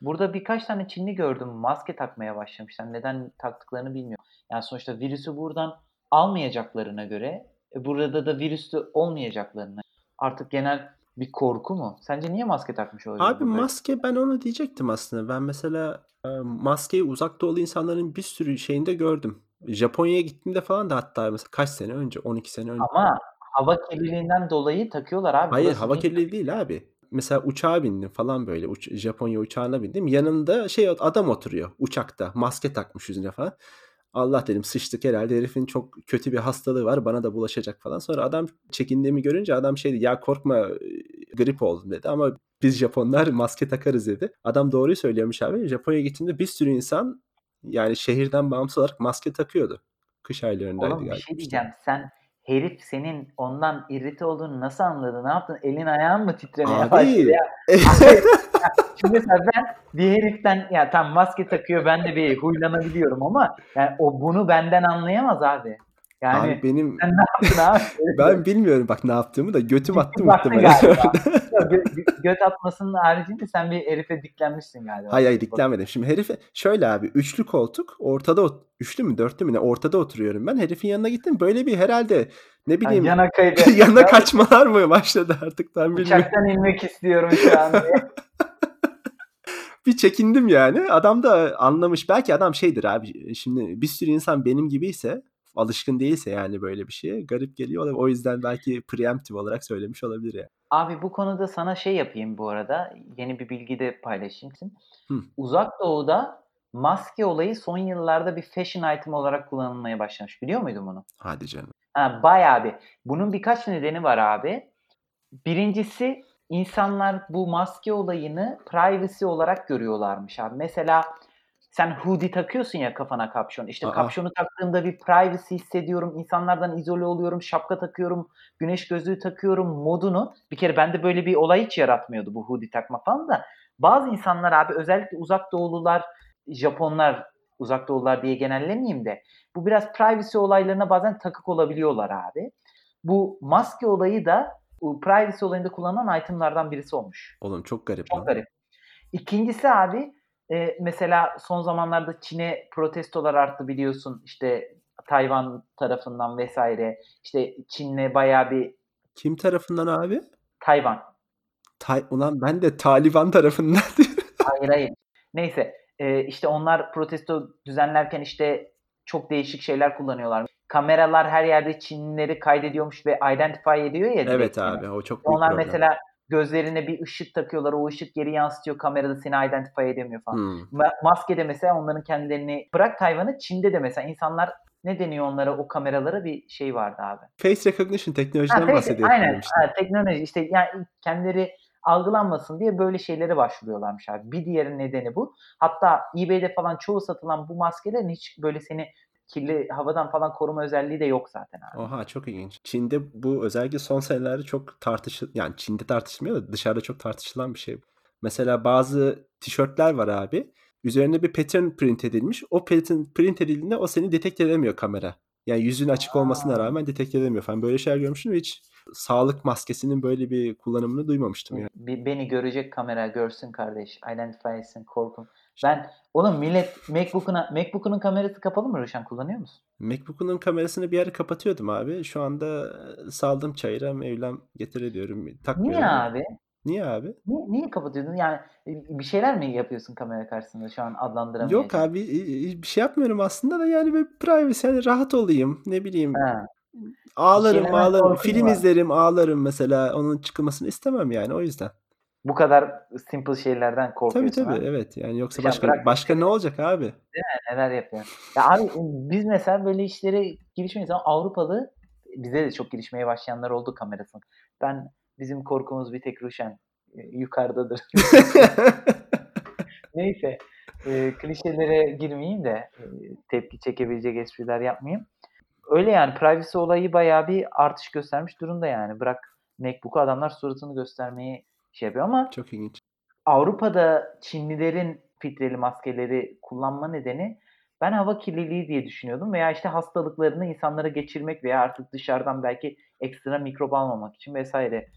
Burada birkaç tane Çinli gördüm maske takmaya başlamışlar. Neden taktıklarını bilmiyorum. Yani sonuçta virüsü buradan almayacaklarına göre e, burada da virüsü olmayacaklarına artık genel bir korku mu? Sence niye maske takmış olabilir Abi burada? maske ben onu diyecektim aslında. Ben mesela e, maskeyi uzak doğulu insanların bir sürü şeyinde gördüm. Japonya'ya gittiğimde falan da hatta mesela kaç sene önce 12 sene önce. Ama hava kirliliğinden dolayı takıyorlar abi. Hayır Burası hava kirliliği değil abi. Mesela uçağa bindim falan böyle. Uç- Japonya uçağına bindim. Yanımda şey adam oturuyor uçakta. Maske takmış yüzüne falan. Allah dedim sıçtık herhalde herifin çok kötü bir hastalığı var bana da bulaşacak falan. Sonra adam çekindiğimi görünce adam şey dedi ya korkma grip oldum dedi ama biz Japonlar maske takarız dedi. Adam doğruyu söylüyormuş abi. Japonya'ya gittiğimde bir sürü insan yani şehirden bağımsız olarak maske takıyordu. Kış aylarındaydı Oğlum bir galiba. şey diyeceğim. Sen herif senin ondan irrite olduğunu nasıl anladı? Ne yaptın? Elin ayağın mı titremeye başladı Abi. ya? Şimdi mesela ben bir heriften ya tam maske takıyor ben de bir huylanabiliyorum ama yani o bunu benden anlayamaz abi. Yani Abi benim sen ne yaptın abi? ben bilmiyorum bak ne yaptığımı da götüm attı muhtemelen. göt atmasının haricinde sen bir herife diklenmişsin galiba. Hayır hayır diklenmedim. Şimdi herife şöyle abi üçlü koltuk ortada ot- üçlü mü dörtlü mü ne ortada oturuyorum ben. Herifin yanına gittim böyle bir herhalde ne Yani bileyim yana kaydı. yana Ya kaçmalar mı başladı artık tam bilmiyorum. Uçaktan inmek istiyorum şu an. Bir çekindim yani. Adam da anlamış. Belki adam şeydir abi. Şimdi bir sürü insan benim gibiyse alışkın değilse yani böyle bir şeye garip geliyor olabilir. O yüzden belki preemptive olarak söylemiş olabilir yani. Abi bu konuda sana şey yapayım bu arada. Yeni bir bilgi de paylaşayım. Hı. Uzak Doğu'da maske olayı son yıllarda bir fashion item olarak kullanılmaya başlamış. Biliyor muydun bunu? Hadi canım. Ha, bayağı bir. Bunun birkaç nedeni var abi. Birincisi insanlar bu maske olayını privacy olarak görüyorlarmış abi. Mesela sen hoodie takıyorsun ya kafana kapşon. İşte Aa. kapşonu taktığımda bir privacy hissediyorum. insanlardan izole oluyorum. Şapka takıyorum. Güneş gözlüğü takıyorum modunu. Bir kere bende böyle bir olay hiç yaratmıyordu bu hoodie takma falan da. Bazı insanlar abi özellikle uzak doğulular, Japonlar uzak doğulular diye genellemeyeyim de bu biraz privacy olaylarına bazen takık olabiliyorlar abi. Bu maske olayı da bu privacy olayında kullanılan itemlardan birisi olmuş. Oğlum çok garip Çok lan. garip. İkincisi abi e, mesela son zamanlarda Çin'e protestolar arttı biliyorsun. İşte Tayvan tarafından vesaire. İşte Çin'le bayağı bir Kim tarafından abi? Tayvan. Tay Ulan ben de Taliban tarafından. Hayır hayır. Neyse e, işte onlar protesto düzenlerken işte çok değişik şeyler kullanıyorlar. Kameralar her yerde Çinlileri kaydediyormuş ve identify ediyor ya Evet abi o çok büyük Onlar problem. mesela gözlerine bir ışık takıyorlar. O ışık geri yansıtıyor. Kamerada seni identify edemiyor falan. Hmm. Ma- maskede mesela onların kendilerini bırak Tayvan'ı Çin'de de mesela insanlar ne deniyor onlara o kameralara bir şey vardı abi. Face recognition teknolojiden Ha, face- aynen ha, teknoloji işte yani kendileri algılanmasın diye böyle şeylere başvuruyorlarmış abi. Bir diğer nedeni bu. Hatta eBay'de falan çoğu satılan bu maskelerin hiç böyle seni kirli havadan falan koruma özelliği de yok zaten abi. Oha çok ilginç. Çin'de bu özellikle son senelerde çok tartışıl yani Çin'de tartışılmıyor da dışarıda çok tartışılan bir şey. Mesela bazı tişörtler var abi. Üzerine bir pattern print edilmiş. O pattern print edildiğinde o seni detekt edemiyor kamera. Yani yüzün açık olmasına Aa. rağmen detekt edemiyor falan. Böyle şeyler görmüştüm hiç sağlık maskesinin böyle bir kullanımını duymamıştım yani. Beni görecek kamera görsün kardeş. Identify etsin korkun. Ben oğlum millet MacBook'una MacBook'unun kamerası kapalı mı Ruşen kullanıyor musun? MacBook'un kamerasını bir ara kapatıyordum abi. Şu anda e, saldım çayıra Mevlam getir ediyorum. Takmıyorum. Niye abi? Niye abi? Niye, niye kapatıyordun? Yani e, bir şeyler mi yapıyorsun kamera karşısında şu an adlandıramayacağım. Yok abi bir şey yapmıyorum aslında da yani böyle privacy hani rahat olayım ne bileyim Ha. ağlarım ağlarım film var. izlerim ağlarım mesela onun çıkılmasını istemem yani o yüzden. Bu kadar simple şeylerden Tabii korkuyorsun tabii ha? evet yani yoksa başka bırak başka ne olacak abi? Neler yapıyor. Ya abi biz mesela böyle işlere girişmeyiz ama Avrupalı bize de çok girişmeye başlayanlar oldu kamerasını. Ben bizim korkumuz bir tek Ruşen e, yukarıdadır. Neyse e, klişelere girmeyeyim de e, tepki çekebilecek espriler yapmayayım. Öyle yani privacy olayı bayağı bir artış göstermiş durumda yani. Bırak MacBook'u adamlar suratını göstermeyi şey yapıyor ama Çok ilginç. Avrupa'da Çinlilerin filtreli maskeleri kullanma nedeni ben hava kirliliği diye düşünüyordum veya işte hastalıklarını insanlara geçirmek veya artık dışarıdan belki ekstra mikrop almamak için vesaire.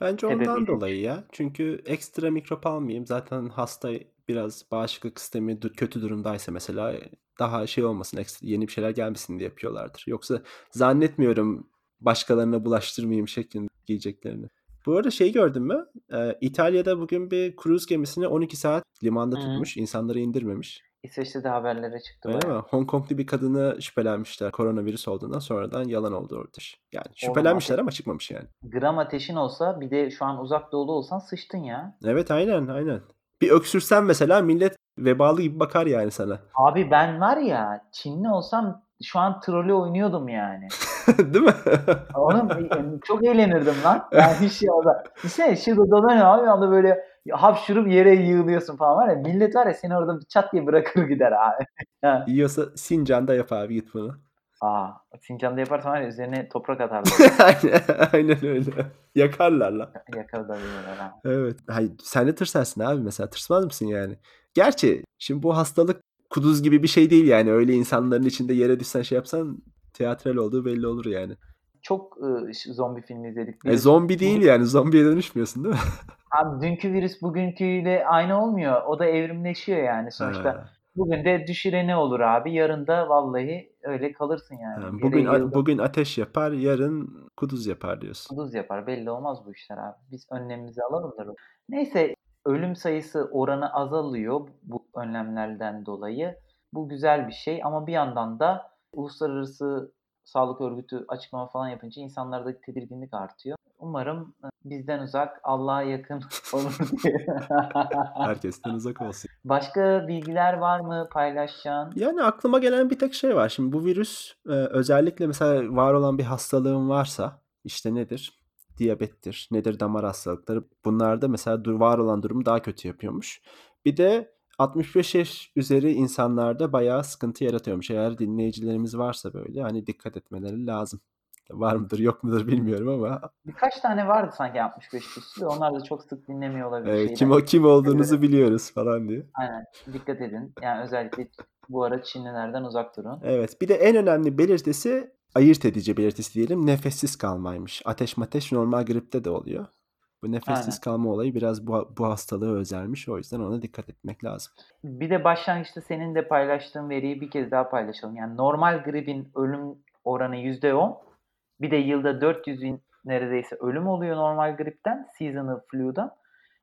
Bence ondan Sebebiyle. dolayı ya. Çünkü ekstra mikrop almayayım. Zaten hasta biraz bağışıklık sistemi kötü durumdaysa mesela daha şey olmasın, ekstra yeni bir şeyler gelmesin diye yapıyorlardır. Yoksa zannetmiyorum başkalarına bulaştırmayayım şeklinde giyeceklerini. Bu arada şey gördün mü? Ee, İtalya'da bugün bir kruz gemisini 12 saat limanda Hı. tutmuş. insanları indirmemiş. İsveç'te de haberlere çıktı Öyle mi? Hong Kong'lu bir kadını şüphelenmişler koronavirüs olduğundan sonradan yalan oldu orada. Yani şüphelenmişler ama çıkmamış yani. gram ateşin olsa bir de şu an uzak doğulu olsan sıçtın ya. Evet aynen aynen. Bir öksürsen mesela millet vebalı gibi bakar yani sana. Abi ben var ya Çinli olsam şu an trolü oynuyordum yani. Değil mi? Oğlum çok eğlenirdim lan. Yani hiç şey orada. Düşünsene şurada dolanıyor abi anda böyle hapşurup yere yığılıyorsun falan var ya. Millet var ya seni orada çat diye bırakır gider abi. Yiyorsa Sincan'da yap abi git bunu. Aa, Sincan'da yaparsan var ya üzerine toprak atarlar. aynen, aynen öyle. Yakarlar lan. Yakalayabilirler ha. Evet. Hayır, sen de tırsarsın abi mesela. Tırsmaz mısın yani? Gerçi şimdi bu hastalık kuduz gibi bir şey değil yani. Öyle insanların içinde yere düşsen şey yapsan tiyatral olduğu belli olur yani. Çok ş- zombi filmi izledik. E Virüs, zombi değil yani. Zombiye dönüşmüyorsun değil mi? abi dünkü virüs bugünküyle aynı olmuyor. O da evrimleşiyor yani sonuçta. Ha, Bugün de düşüreni olur abi. Yarın da vallahi öyle kalırsın yani. Yere Bugün a- bugün ateş yapar, yarın kuduz yapar diyorsun. Kuduz yapar. Belli olmaz bu işler abi. Biz önlemimizi alalım da. Neyse ölüm sayısı oranı azalıyor bu önlemlerden dolayı. Bu güzel bir şey ama bir yandan da uluslararası sağlık örgütü açıklama falan yapınca insanlardaki tedirginlik artıyor. Umarım e, bizden uzak, Allah'a yakın olur diye. Herkesten uzak olsun. Başka bilgiler var mı paylaşacağın? Yani aklıma gelen bir tek şey var. Şimdi bu virüs e, özellikle mesela var olan bir hastalığın varsa işte nedir? Diyabettir, nedir damar hastalıkları. Bunlarda mesela dur- var olan durumu daha kötü yapıyormuş. Bir de 65 yaş üzeri insanlarda bayağı sıkıntı yaratıyormuş. Eğer dinleyicilerimiz varsa böyle hani dikkat etmeleri lazım. Var mıdır yok mudur bilmiyorum ama Birkaç tane vardı sanki 65 üstü de onlar da çok sık dinlemiyor olabilir e, şeyden. kim o kim olduğunuzu biliyoruz falan diye. Aynen. Dikkat edin. Yani özellikle bu ara Çinlilerden uzak durun. Evet. Bir de en önemli belirtisi ayırt edici belirtisi diyelim nefessiz kalmaymış. Ateş mateş normal gripte de oluyor. Bu nefessiz Aynen. kalma olayı biraz bu, bu hastalığı özelmiş. O yüzden ona dikkat etmek lazım. Bir de başlangıçta senin de paylaştığın veriyi bir kez daha paylaşalım. Yani normal gripin ölüm oranı %10. Bir de yılda 400 bin neredeyse ölüm oluyor normal gripten, seasonal flu'dan.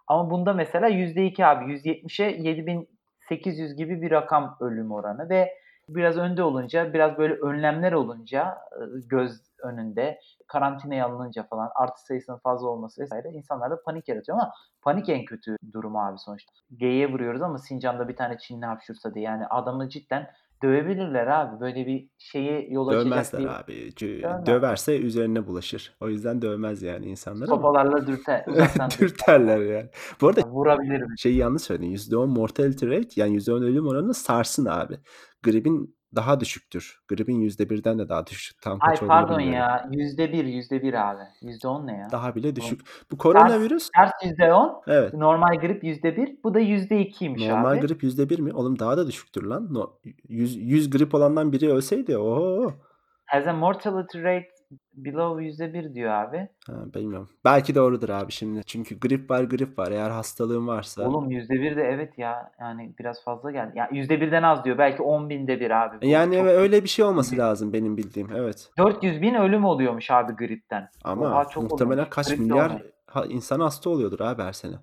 Ama bunda mesela %2 abi 170'e 7800 gibi bir rakam ölüm oranı ve biraz önde olunca, biraz böyle önlemler olunca göz önünde karantinaya alınınca falan artı sayısının fazla olması vesaire insanlarda panik yaratıyor ama panik en kötü durum abi sonuçta. G'ye vuruyoruz ama Sincan'da bir tane Çinli hapşursa diye yani adamı cidden dövebilirler abi. Böyle bir şeye yol açacak Dövmezler bir abi. Cü- Dövmez. Döverse üzerine bulaşır. O yüzden dövmez yani insanlar ama. sopalarla dürter. Dürterler yani. Bu arada Vurabilir mi? şeyi yanlış söyledin. %10 mortality rate yani %10 ölüm oranı sarsın abi. Gripin daha düşüktür. Gripin %1'den de daha düşük. Tam Ay kaç olduğunu pardon bilmiyorum. ya. Yüzde bir, yüzde bir abi. Yüzde on ne ya? Daha bile düşük. Bu Ters, koronavirüs ters yüzde on. evet. Normal grip yüzde bir. Bu da yüzde ikiymiş Normal abi. grip %1 mi? Oğlum daha da düşüktür lan. No, 100, 100 grip olandan biri ölseydi oho. Has a mortality rate Below %1 diyor abi. Ha, bilmiyorum. Belki doğrudur abi şimdi. Çünkü grip var, grip var. Eğer hastalığın varsa Oğlum %1 de evet ya. Yani biraz fazla geldi. Ya %1'den az diyor. Belki 10.000'de 1 abi. Bu Yani çok öyle bir şey olması lazım benim bildiğim. Evet. 400.000 ölüm oluyormuş abi gripten. Ama Oha çok muhtemelen oluyormuş. kaç Grip milyar ha insan hasta oluyordur abi her sene.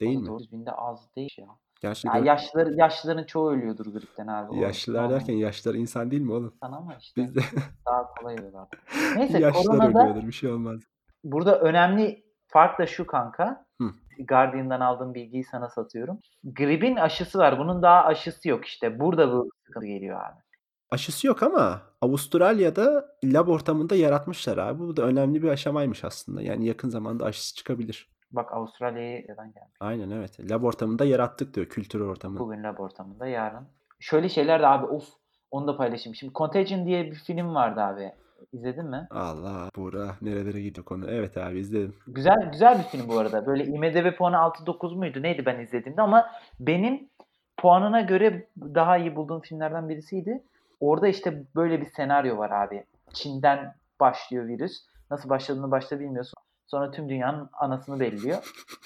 Değil Oğlum mi? 400.000 de az değil ya. Gerçi Ya dört yaşlılar yaşlıların çoğu ölüyordur gripten abi. Yaşlılar normal. derken yaşlılar insan değil mi oğlum? İnsan ama işte Bizde daha kolay ölüyorlar. Neyse yaşlılar koronada ölüyordur. Bir şey olmaz. burada önemli fark da şu kanka. Hı. Guardian'dan aldığım bilgiyi sana satıyorum. Gripin aşısı var. Bunun daha aşısı yok işte. Burada bu sıkıntı geliyor abi. Aşısı yok ama Avustralya'da lab ortamında yaratmışlar abi. Bu da önemli bir aşamaymış aslında. Yani yakın zamanda aşısı çıkabilir. Bak Avustralya'ya neden gelmiş? Aynen evet. Lab ortamında yarattık diyor kültür ortamında. Bugün lab ortamında yarın. Şöyle şeyler de abi of onu da paylaşayım. Şimdi Contagion diye bir film vardı abi. İzledin mi? Allah Buğra nerelere gidiyor konu. Evet abi izledim. Güzel güzel bir film bu arada. Böyle IMDb puanı 6-9 muydu? Neydi ben izlediğimde ama benim puanına göre daha iyi bulduğum filmlerden birisiydi. Orada işte böyle bir senaryo var abi. Çin'den başlıyor virüs. Nasıl başladığını başta bilmiyorsun. Sonra tüm dünyanın anasını belliyor.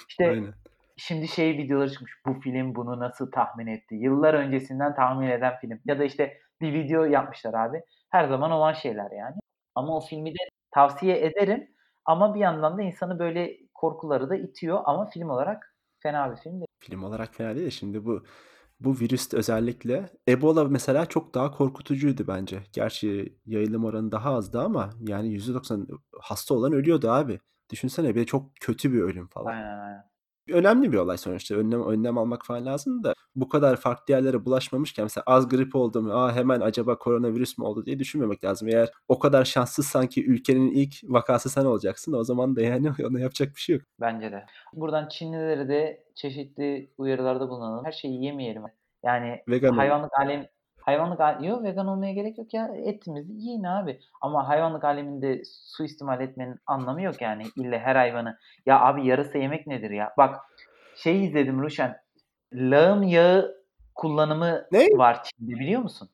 İşte Aynen. şimdi şey videoları çıkmış. Bu film bunu nasıl tahmin etti? Yıllar öncesinden tahmin eden film. Ya da işte bir video yapmışlar abi. Her zaman olan şeyler yani. Ama o filmi de tavsiye ederim. Ama bir yandan da insanı böyle korkuları da itiyor. Ama film olarak fena bir film değil. Film olarak fena değil de şimdi bu bu virüs özellikle Ebola mesela çok daha korkutucuydu bence. Gerçi yayılım oranı daha azdı ama yani %90 hasta olan ölüyordu abi. Düşünsene bir de çok kötü bir ölüm falan. Aynen aynen. Önemli bir olay sonuçta. Önlem önlem almak falan lazım da bu kadar farklı yerlere bulaşmamışken mesela az grip oldum. Aa hemen acaba koronavirüs mü oldu diye düşünmemek lazım. Eğer o kadar şanssızsan ki ülkenin ilk vakası sen olacaksın o zaman da yani ona yapacak bir şey yok. Bence de. Buradan Çinlilere de çeşitli uyarılarda bulunalım. Her şeyi yemeyelim. Yani Vegan hayvanlık alem hayvanlık al- yok vegan olmaya gerek yok ya. Etimizi yiyin abi. Ama hayvanlık aleminde suistimal etmenin anlamı yok yani. İlle her hayvanı. Ya abi yarısı yemek nedir ya? Bak şey izledim Ruşen. Lağım yağı kullanımı Ne? var Çin'de biliyor musun?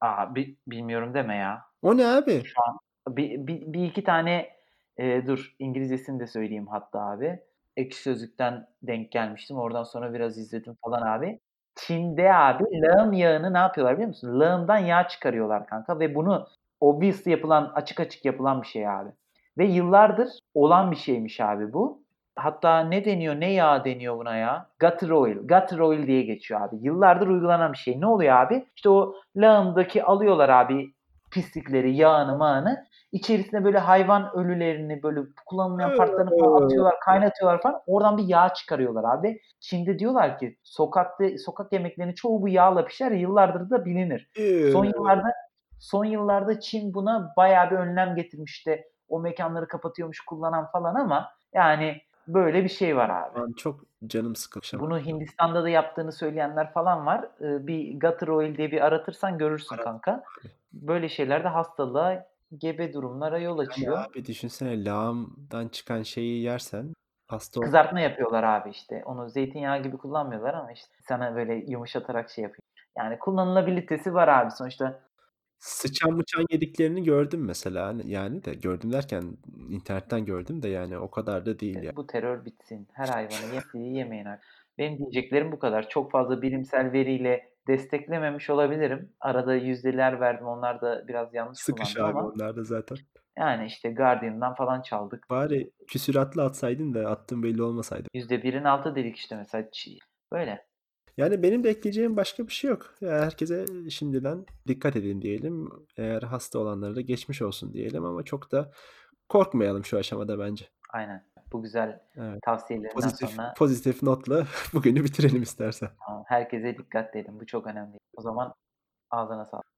Aa bi- bilmiyorum deme ya. O ne abi? Şu an bir, bir, bir iki tane e, dur İngilizcesini de söyleyeyim hatta abi. Ekşi Sözlük'ten denk gelmiştim. Oradan sonra biraz izledim falan abi. Çin'de abi lağım yağını ne yapıyorlar biliyor musun? Lağımdan yağ çıkarıyorlar kanka ve bunu obvious yapılan, açık açık yapılan bir şey abi. Ve yıllardır olan bir şeymiş abi bu. Hatta ne deniyor, ne yağ deniyor buna ya? Gutter oil. Gutter oil diye geçiyor abi. Yıllardır uygulanan bir şey. Ne oluyor abi? İşte o lağımdaki alıyorlar abi pislikleri, yağını, mağını. İçerisine böyle hayvan ölülerini, böyle kullanılmayan partlarını falan atıyorlar, kaynatıyorlar falan. Oradan bir yağ çıkarıyorlar abi. Çin'de diyorlar ki sokakta sokak yemeklerinin çoğu bu yağla pişer. Yıllardır da bilinir. Son yıllarda son yıllarda Çin buna bayağı bir önlem getirmişti. O mekanları kapatıyormuş kullanan falan ama yani böyle bir şey var abi. An çok canım sıkılmış. Bunu Hindistan'da da yaptığını söyleyenler falan var. Ee, bir gutter oil diye bir aratırsan görürsün Arat kanka. Böyle şeyler de hastalığa, gebe durumlara yol Yani açıyor. abi düşünsene lağımdan çıkan şeyi yersen hasta. Kızartma yapıyorlar abi işte. Onu zeytinyağı gibi kullanmıyorlar ama işte sana böyle yumuşatarak şey yapıyor. Yani kullanılabilitesi var abi sonuçta. Sıçan mıçan yediklerini gördüm mesela. Hani Yani de gördüm derken internetten gördüm de yani o kadar da değil ya. Bu terör bitsin. Her hayvanı yemediği yemeyin abi. Benim diyeceklerim bu kadar. Çok fazla bilimsel veriyle desteklememiş olabilirim. Arada yüzdeler verdim. Onlar da biraz yanlış Sıkış kullandım abi ama onlar da zaten. yani işte Guardian'dan falan çaldık. Bari küsuratlı atsaydın da attığın belli olmasaydı. %1'in altı dedik işte mesela. Çi- Böyle. Yani benim de ekleyeceğim başka bir şey yok. Herkese şimdiden dikkat edin diyelim. Eğer hasta olanlara da geçmiş olsun diyelim ama çok da korkmayalım şu aşamada bence. Aynen. Bu güzel Evet. tavsiyelerinden Pozitif sonra pozitif notla bugünü bitirelim istersen. tamam, herkese dikkat edelim. Bu çok önemli. O zaman ağzına sağlık.